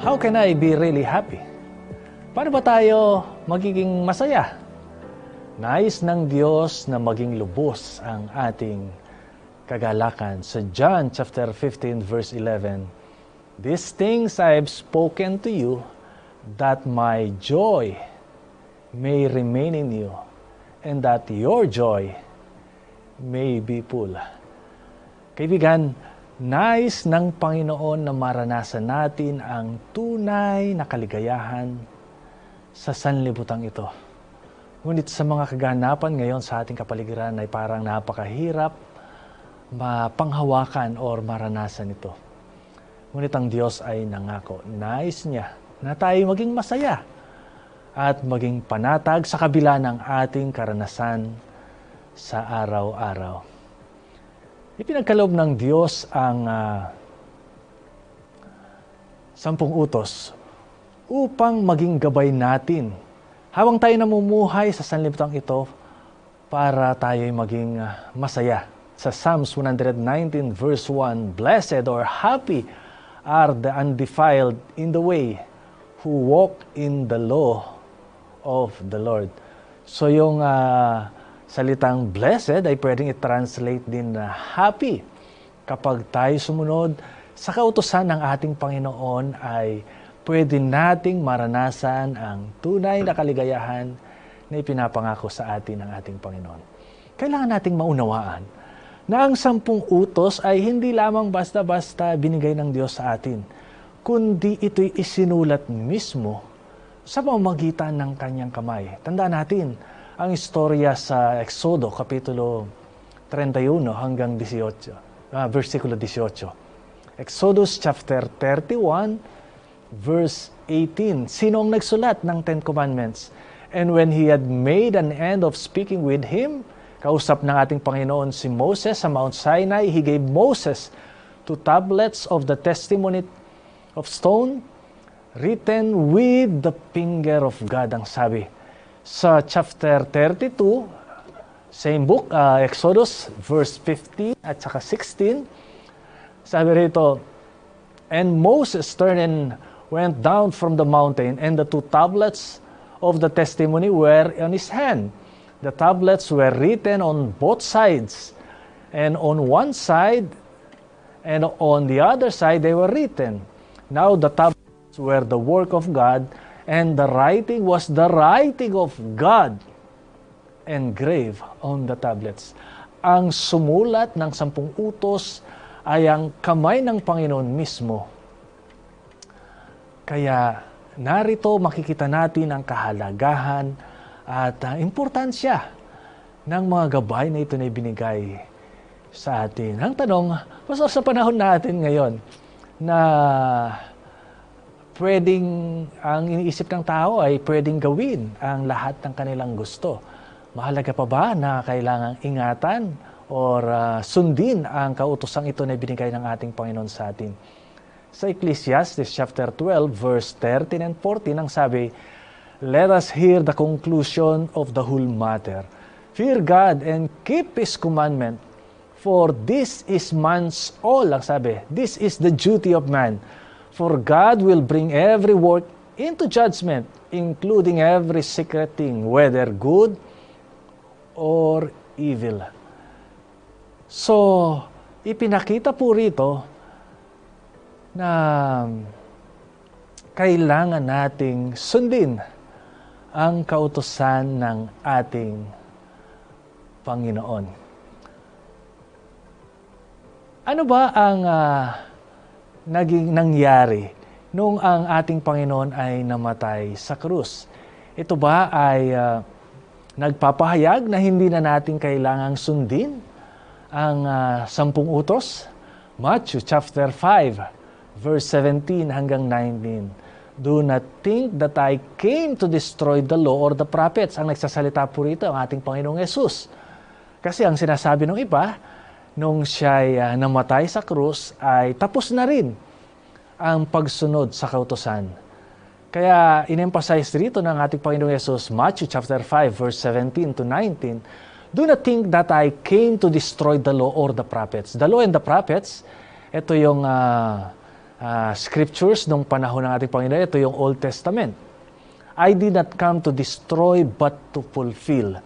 How can I be really happy? Paano ba tayo magiging masaya? Nais ng Diyos na maging lubos ang ating kagalakan. Sa John chapter 15 verse 11, These things I have spoken to you that my joy may remain in you and that your joy may be full. Kaibigan, nais ng Panginoon na maranasan natin ang tunay na kaligayahan sa sanlibutan ito. Ngunit sa mga kaganapan ngayon sa ating kapaligiran ay parang napakahirap mapanghawakan or maranasan ito. Ngunit ang Diyos ay nangako, nais niya na tayo maging masaya at maging panatag sa kabila ng ating karanasan sa araw-araw. Ipinagkaloob ng Diyos ang uh, sampung utos upang maging gabay natin habang tayo namumuhay sa sanlibutan ito para tayo maging uh, masaya. Sa Psalms 119 verse 1, Blessed or happy are the undefiled in the way who walk in the law of the Lord. So yung uh, salitang blessed ay pwedeng i-translate din na happy. Kapag tayo sumunod sa kautosan ng ating Panginoon ay pwede nating maranasan ang tunay na kaligayahan na ipinapangako sa atin ng ating Panginoon. Kailangan nating maunawaan na ang sampung utos ay hindi lamang basta-basta binigay ng Diyos sa atin, kundi ito'y isinulat mismo sa pamamagitan ng kanyang kamay. Tandaan natin ang istorya sa Exodo, Kapitulo 31 hanggang 18, uh, versikulo 18. Exodus chapter 31, verse 18. Sino ang nagsulat ng Ten Commandments? And when he had made an end of speaking with him, kausap ng ating Panginoon si Moses sa Mount Sinai, he gave Moses two tablets of the testimony of stone written with the finger of God ang sabi. Sa chapter 32, same book, uh, Exodus, verse 15 at saka 16, sabi rito, And Moses turned and went down from the mountain, and the two tablets of the testimony were on his hand. The tablets were written on both sides, and on one side and on the other side they were written. Now the tablets were the work of God, and the writing was the writing of God engraved on the tablets. Ang sumulat ng sampung utos ay ang kamay ng Panginoon mismo. Kaya narito makikita natin ang kahalagahan at uh, importansya ng mga gabay na ito na ibinigay sa atin. Ang tanong, basta sa panahon natin ngayon na pwedeng, ang iniisip ng tao ay pwedeng gawin ang lahat ng kanilang gusto. Mahalaga pa ba na kailangang ingatan or uh, sundin ang kautosang ito na binigay ng ating Panginoon sa atin? Sa Ecclesiastes chapter 12 verse 13 and 14 ang sabi, Let us hear the conclusion of the whole matter. Fear God and keep His commandment, for this is man's all, ang sabi. This is the duty of man For God will bring every work into judgment, including every secret thing, whether good or evil. So, ipinakita po rito na kailangan nating sundin ang kautosan ng ating Panginoon. Ano ba ang uh, naging nangyari nung ang ating Panginoon ay namatay sa krus. Ito ba ay uh, nagpapahayag na hindi na natin kailangang sundin ang uh, sampung utos? Matthew chapter 5 verse 17 hanggang 19. Do not think that I came to destroy the law or the prophets. Ang nagsasalita po rito ang ating Panginoong Yesus. Kasi ang sinasabi ng iba, nung siya uh, namatay sa krus ay tapos na rin ang pagsunod sa kautosan. Kaya in-emphasize rito ng ating Panginoong Yesus, Matthew chapter 5 verse 17 to 19, Do not think that I came to destroy the law or the prophets. The law and the prophets, ito yung uh, uh, scriptures nung panahon ng ating Panginoon. Ito yung Old Testament. I did not come to destroy but to fulfill.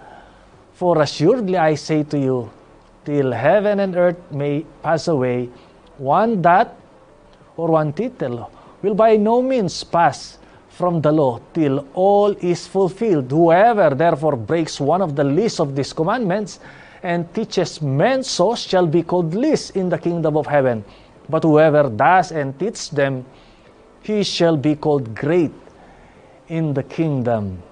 For assuredly I say to you, till heaven and earth may pass away, one dot or one tittle will by no means pass from the law till all is fulfilled. Whoever therefore breaks one of the least of these commandments and teaches men so shall be called least in the kingdom of heaven. But whoever does and teaches them, he shall be called great in the kingdom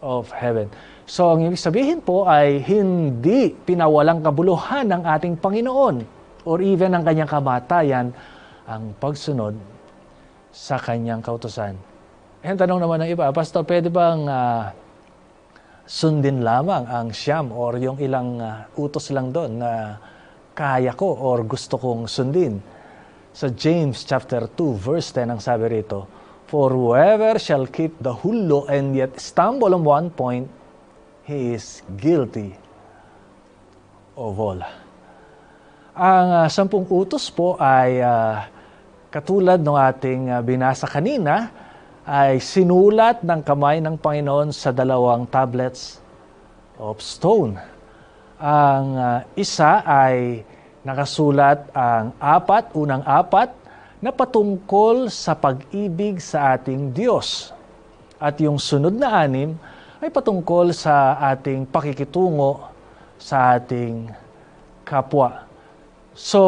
of heaven. So, ang ibig sabihin po ay hindi pinawalang kabuluhan ng ating Panginoon or even ang kanyang kamatayan ang pagsunod sa kanyang kautosan. Eh, tanong naman ng iba, Pastor, pwede bang uh, sundin lamang ang siyam or yung ilang uh, utos lang doon na kaya ko or gusto kong sundin? Sa James chapter 2 verse 10 ang sabi rito, For whoever shall keep the whole law and yet stumble on one point, he is guilty of all. Ang uh, sampung utos po ay uh, katulad ng ating uh, binasa kanina, ay sinulat ng kamay ng Panginoon sa dalawang tablets of stone. Ang uh, isa ay nakasulat ang apat, unang apat, na patungkol sa pag-ibig sa ating Diyos. At yung sunod na anim ay patungkol sa ating pakikitungo sa ating kapwa. So,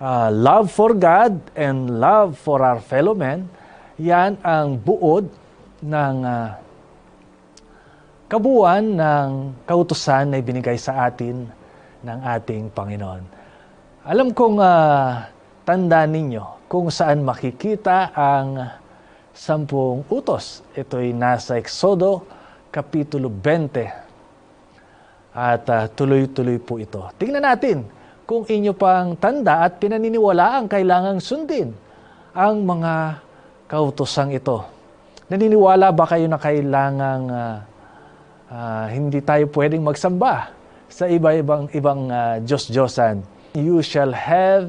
uh, love for God and love for our fellow men – yan ang buod ng uh, kabuuan ng kautusan na ibinigay sa atin ng ating Panginoon. Alam kong uh, tanda ninyo kung saan makikita ang sampung utos. Ito'y nasa Exodo, Kapitulo 20. At uh, tuloy-tuloy po ito. Tingnan natin kung inyo pang tanda at pinaniniwala ang kailangang sundin ang mga kautosang ito. Naniniwala ba kayo na kailangang uh, uh, hindi tayo pwedeng magsamba sa iba-ibang ibang uh, Diyos-Diyosan? You shall have,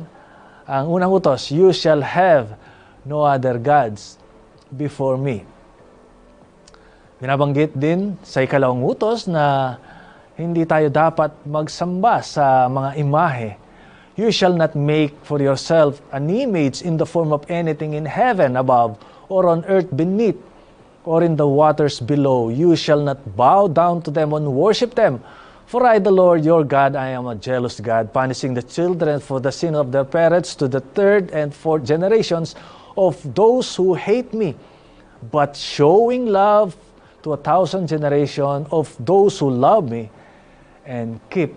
ang unang utos, you shall have no other gods before me. Binabanggit din sa ikalawang utos na hindi tayo dapat magsamba sa mga imahe You shall not make for yourself an image in the form of anything in heaven above, or on earth beneath, or in the waters below. You shall not bow down to them and worship them. For I, the Lord your God, I am a jealous God, punishing the children for the sin of their parents to the third and fourth generations of those who hate me, but showing love to a thousand generations of those who love me and keep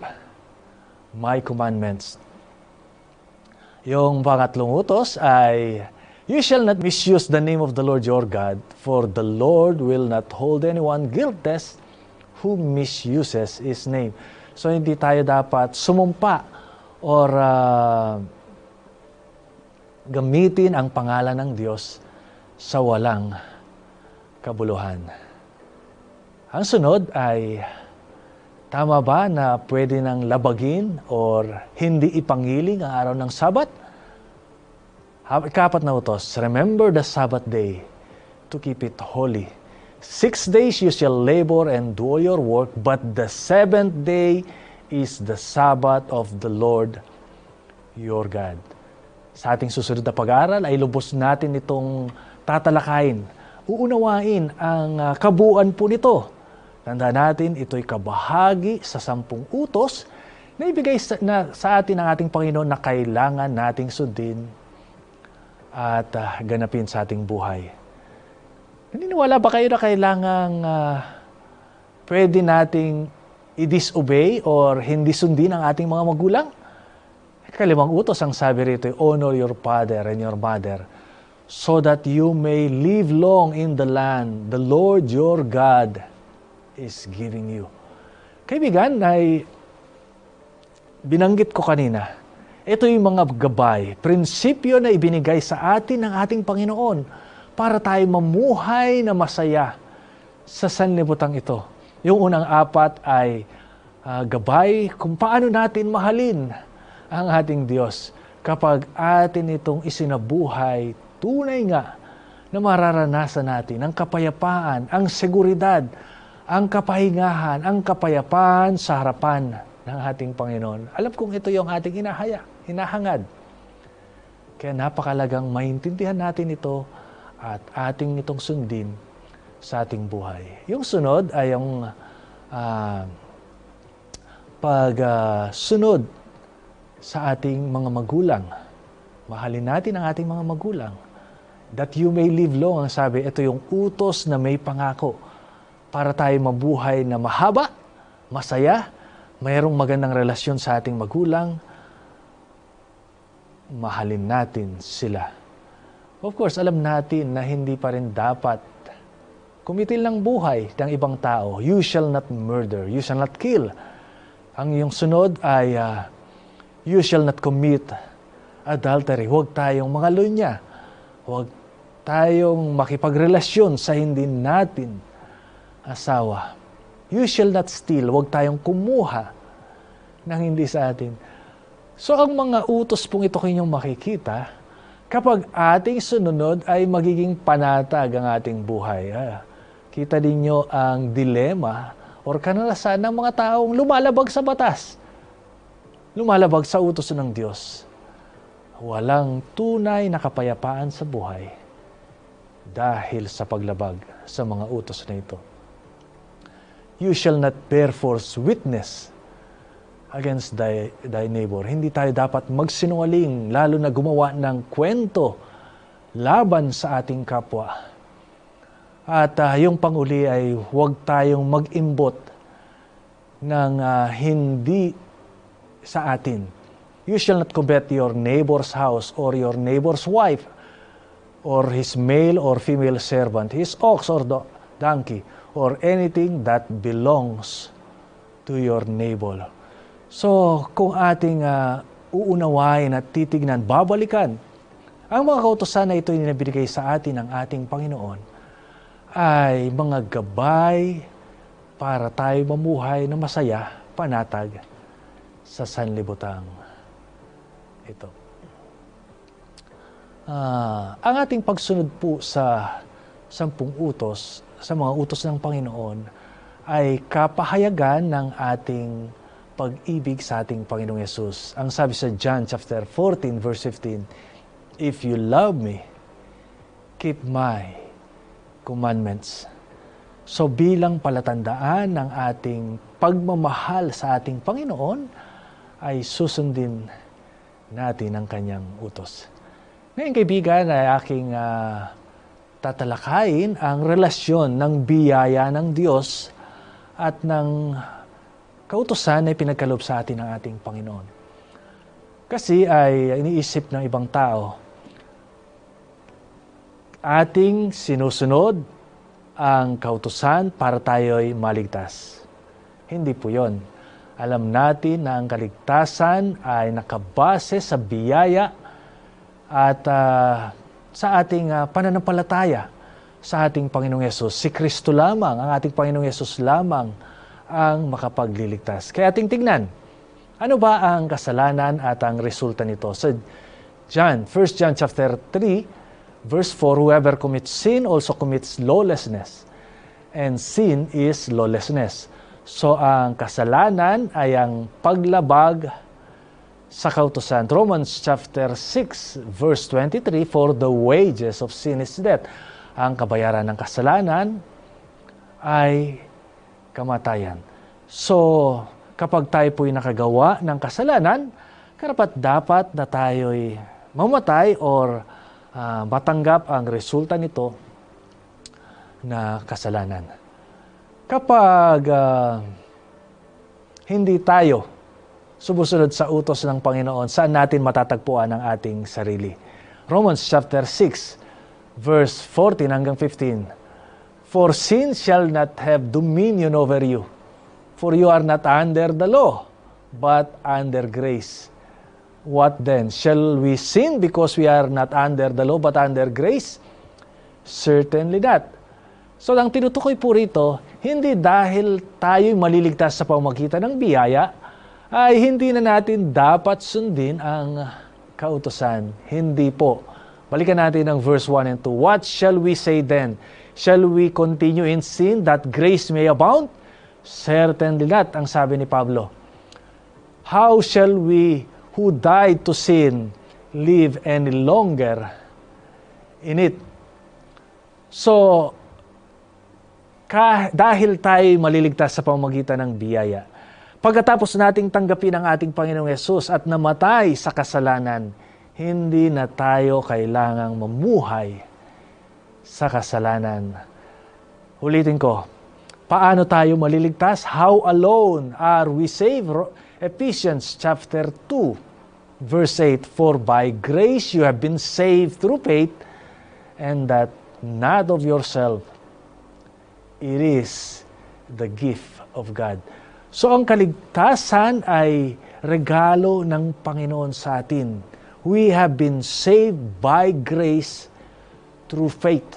my commandments. Yung pangatlong utos ay, You shall not misuse the name of the Lord your God, for the Lord will not hold anyone guiltless who misuses His name. So hindi tayo dapat sumumpa or uh, gamitin ang pangalan ng Diyos sa walang kabuluhan. Ang sunod ay Tama ba na pwede nang labagin or hindi ipangiling ang araw ng Sabat? Ikapat na utos, remember the Sabbath day to keep it holy. Six days you shall labor and do your work, but the seventh day is the Sabbath of the Lord your God. Sa ating susunod na pag-aaral ay lubos natin itong tatalakayin. Uunawain ang uh, kabuuan po nito Tanda natin, ito'y kabahagi sa sampung utos na ibigay sa, na, sa atin ng ating Panginoon na kailangan nating sundin at uh, ganapin sa ating buhay. Naniniwala ba kayo na kailangan uh, pwede nating i-disobey or hindi sundin ang ating mga magulang? Kalimang utos ang sabi rito, honor your father and your mother so that you may live long in the land the Lord your God is giving you. Kaibigan, ay binanggit ko kanina, ito yung mga gabay, prinsipyo na ibinigay sa atin ng ating Panginoon para tayo mamuhay na masaya sa sanlibutan ito. Yung unang apat ay uh, gabay kung paano natin mahalin ang ating Diyos. kapag atin itong isinabuhay, tunay nga na mararanasan natin ang kapayapaan, ang seguridad, ang kapahingahan, ang kapayapaan sa harapan ng ating Panginoon. Alam kong ito yung ating inahaya, hinahangad. Kaya napakalagang maintindihan natin ito at ating itong sundin sa ating buhay. Yung sunod ay yung uh, pagsunod uh, sa ating mga magulang. Mahalin natin ang ating mga magulang. That you may live long, ang sabi, ito yung utos na may pangako para tayo mabuhay na mahaba, masaya, mayroong magandang relasyon sa ating magulang, mahalin natin sila. Of course, alam natin na hindi pa rin dapat kumitil ng buhay ng ibang tao. You shall not murder, you shall not kill. Ang iyong sunod ay uh, you shall not commit adultery. Huwag tayong mga lunya. Huwag tayong makipagrelasyon sa hindi natin asawa. You shall not steal. Huwag tayong kumuha ng hindi sa atin. So ang mga utos pong ito kanyang makikita, kapag ating sununod ay magiging panatag ang ating buhay. Ah, kita ninyo ang dilema or kanalasan ng mga taong lumalabag sa batas. Lumalabag sa utos ng Diyos. Walang tunay na kapayapaan sa buhay dahil sa paglabag sa mga utos na ito. You shall not bear false witness against thy, thy neighbor. Hindi tayo dapat magsinungaling, lalo na gumawa ng kwento laban sa ating kapwa. At uh, yung panguli ay huwag tayong mag-imbot ng uh, hindi sa atin. You shall not covet your neighbor's house or your neighbor's wife or his male or female servant, his ox or do- donkey, or anything that belongs to your neighbor. So, kung ating uh, uunawain at titignan, babalikan, ang mga kautosan na ito na binigay sa atin ng ating Panginoon ay mga gabay para tayo mamuhay na masaya, panatag sa sanlibutang ito. Uh, ang ating pagsunod po sa sampung utos, sa mga utos ng Panginoon, ay kapahayagan ng ating pag-ibig sa ating Panginoong Yesus. Ang sabi sa John chapter 14 verse 15, If you love me, keep my commandments. So bilang palatandaan ng ating pagmamahal sa ating Panginoon, ay susundin natin ang kanyang utos. Ngayon kaibigan ay aking uh, tatalakayin ang relasyon ng biyaya ng Diyos at ng kautosan ay pinagkalob sa atin ng ating Panginoon. Kasi ay iniisip ng ibang tao, ating sinusunod ang kautosan para tayo'y maligtas. Hindi po yon. Alam natin na ang kaligtasan ay nakabase sa biyaya at uh, sa ating uh, pananampalataya sa ating Panginoong Yesus. Si Kristo lamang, ang ating Panginoong Yesus lamang ang makapagliligtas. Kaya ating tignan, ano ba ang kasalanan at ang resulta nito? Sa John, 1 John chapter 3, verse 4, whoever commits sin also commits lawlessness. And sin is lawlessness. So ang kasalanan ay ang paglabag sa kautosan. Romans chapter 6 verse 23, for the wages of sin is death. Ang kabayaran ng kasalanan ay kamatayan. So, kapag tayo po'y nakagawa ng kasalanan, karapat dapat na tayo'y mamatay or uh, matanggap ang resulta nito na kasalanan. Kapag uh, hindi tayo sumusunod sa utos ng Panginoon, saan natin matatagpuan ang ating sarili? Romans chapter 6, verse 14 hanggang 15. For sin shall not have dominion over you. For you are not under the law, but under grace. What then? Shall we sin because we are not under the law, but under grace? Certainly not. So, ang tinutukoy po rito, hindi dahil tayo'y maliligtas sa pamagitan ng biyaya, ay hindi na natin dapat sundin ang kautosan. Hindi po. Balikan natin ang verse 1 and 2. What shall we say then? Shall we continue in sin that grace may abound? Certainly not, ang sabi ni Pablo. How shall we who died to sin live any longer in it? So, ka, dahil tayo maliligtas sa pamamagitan ng biyaya, pagkatapos nating tanggapin ang ating Panginoong Yesus at namatay sa kasalanan, hindi na tayo kailangang mamuhay sa kasalanan. Ulitin ko, paano tayo maliligtas? How alone are we saved? Ephesians chapter 2, verse 8, For by grace you have been saved through faith, and that not of yourself. It is the gift of God. So ang kaligtasan ay regalo ng Panginoon sa atin. We have been saved by grace through faith.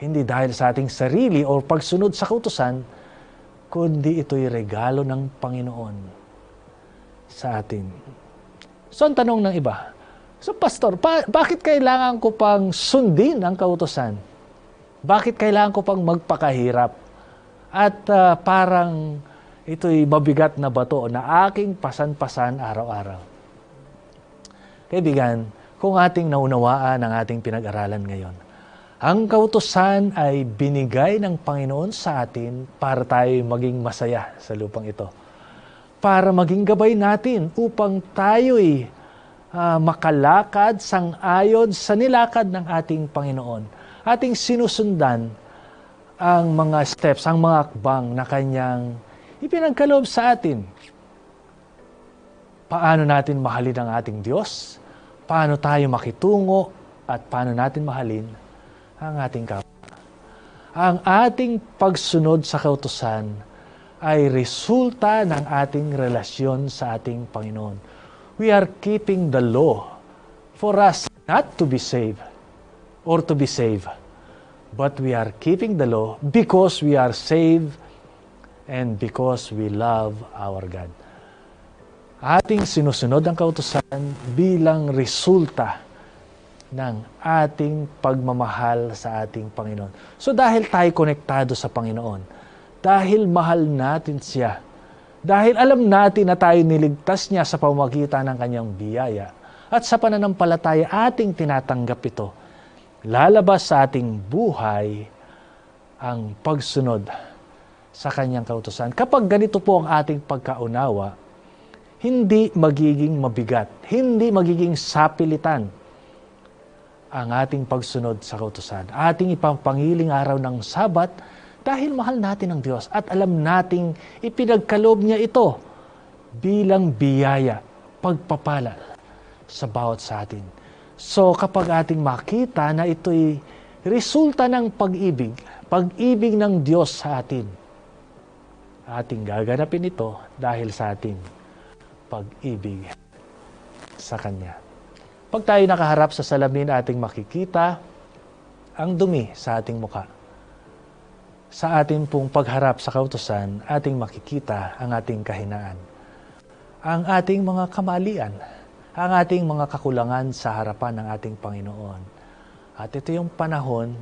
Hindi dahil sa ating sarili o pagsunod sa kautusan, kundi ito'y regalo ng Panginoon sa atin. So ang tanong ng iba, so pastor, pa- bakit kailangan ko pang sundin ang kautusan? Bakit kailangan ko pang magpakahirap? At uh, parang ito'y mabigat na bato na aking pasan-pasan araw-araw. Kaibigan, kung ating naunawaan ang ating pinag-aralan ngayon, ang kautosan ay binigay ng Panginoon sa atin para tayo maging masaya sa lupang ito. Para maging gabay natin upang tayo'y uh, makalakad sang-ayon sa nilakad ng ating Panginoon. Ating sinusundan ang mga steps, ang mga akbang na kanyang ipinagkaloob sa atin paano natin mahalin ang ating Diyos, paano tayo makitungo, at paano natin mahalin ang ating kapwa. Ang ating pagsunod sa kautusan ay resulta ng ating relasyon sa ating Panginoon. We are keeping the law for us not to be saved or to be saved, but we are keeping the law because we are saved and because we love our God ating sinusunod ang kautusan bilang resulta ng ating pagmamahal sa ating Panginoon. So dahil tayo konektado sa Panginoon, dahil mahal natin siya, dahil alam natin na tayo niligtas niya sa pamamagitan ng kanyang biyaya, at sa pananampalataya ating tinatanggap ito, lalabas sa ating buhay ang pagsunod sa kanyang kautusan. Kapag ganito po ang ating pagkaunawa, hindi magiging mabigat, hindi magiging sapilitan ang ating pagsunod sa kautusan. Ating ipangpangiling araw ng Sabat dahil mahal natin ang Diyos at alam nating ipinagkaloob niya ito bilang biyaya, pagpapala sa bawat sa atin. So kapag ating makita na ito'y resulta ng pag-ibig, pag-ibig ng Diyos sa atin, ating gaganapin ito dahil sa atin pag-ibig sa Kanya. Pag tayo nakaharap sa salamin, ating makikita ang dumi sa ating muka. Sa ating pong pagharap sa kautosan, ating makikita ang ating kahinaan. Ang ating mga kamalian, ang ating mga kakulangan sa harapan ng ating Panginoon. At ito yung panahon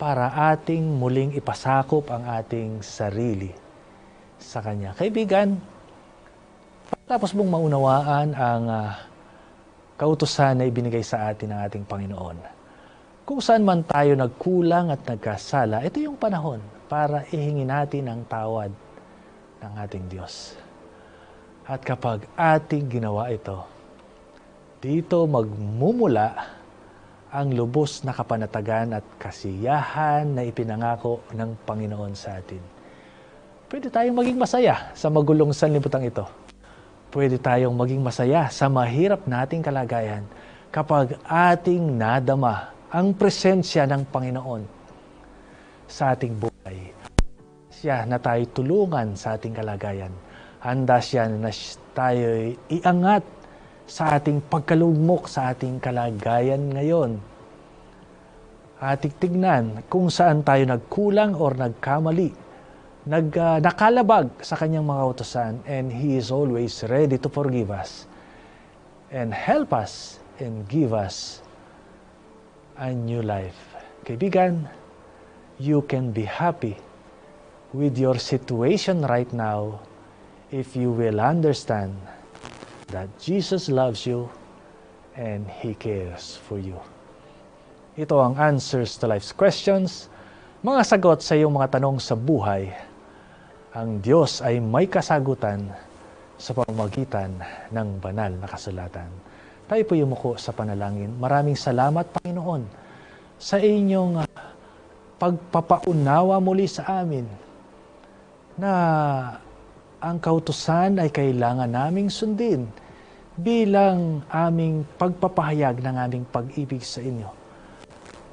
para ating muling ipasakop ang ating sarili sa Kanya. Kaibigan, tapos mong maunawaan ang uh, kautusan na ibinigay sa atin ng ating Panginoon. Kung saan man tayo nagkulang at nagkasala, ito yung panahon para ihingi natin ang tawad ng ating Diyos. At kapag ating ginawa ito, dito magmumula ang lubos na kapanatagan at kasiyahan na ipinangako ng Panginoon sa atin. Pwede tayong maging masaya sa magulong sanlibutan ito pwede tayong maging masaya sa mahirap nating kalagayan kapag ating nadama ang presensya ng Panginoon sa ating buhay. Siya na tayo tulungan sa ating kalagayan. Handa siya na tayo iangat sa ating pagkalugmok sa ating kalagayan ngayon. Ating tignan kung saan tayo nagkulang or nagkamali nag, uh, nakalabag sa kanyang mga utosan and He is always ready to forgive us and help us and give us a new life. Kaibigan, you can be happy with your situation right now if you will understand that Jesus loves you and He cares for you. Ito ang answers to life's questions, mga sagot sa iyong mga tanong sa buhay. Ang Diyos ay may kasagutan sa pamamagitan ng banal na kasulatan. Tayo po yumuko sa panalangin. Maraming salamat, Panginoon, sa inyong pagpapaunawa muli sa amin na ang kautusan ay kailangan naming sundin bilang aming pagpapahayag ng aming pag-ibig sa inyo.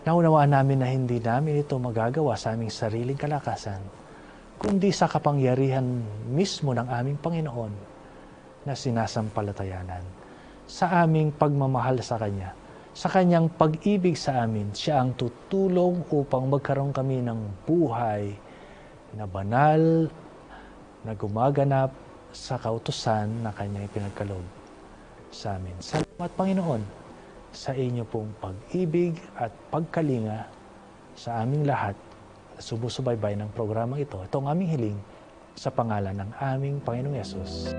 Naunawaan namin na hindi namin ito magagawa sa aming sariling kalakasan, kundi sa kapangyarihan mismo ng aming Panginoon na sinasampalatayanan. Sa aming pagmamahal sa Kanya, sa Kanyang pag-ibig sa amin, Siya ang tutulong upang magkaroon kami ng buhay na banal, na gumaganap sa kautusan na Kanyang ipinagkaloob sa amin. Salamat Panginoon sa inyo pong pag-ibig at pagkalinga sa aming lahat na sumusubaybay ng programang ito. Ito ang aming hiling sa pangalan ng aming Panginoong Yesus.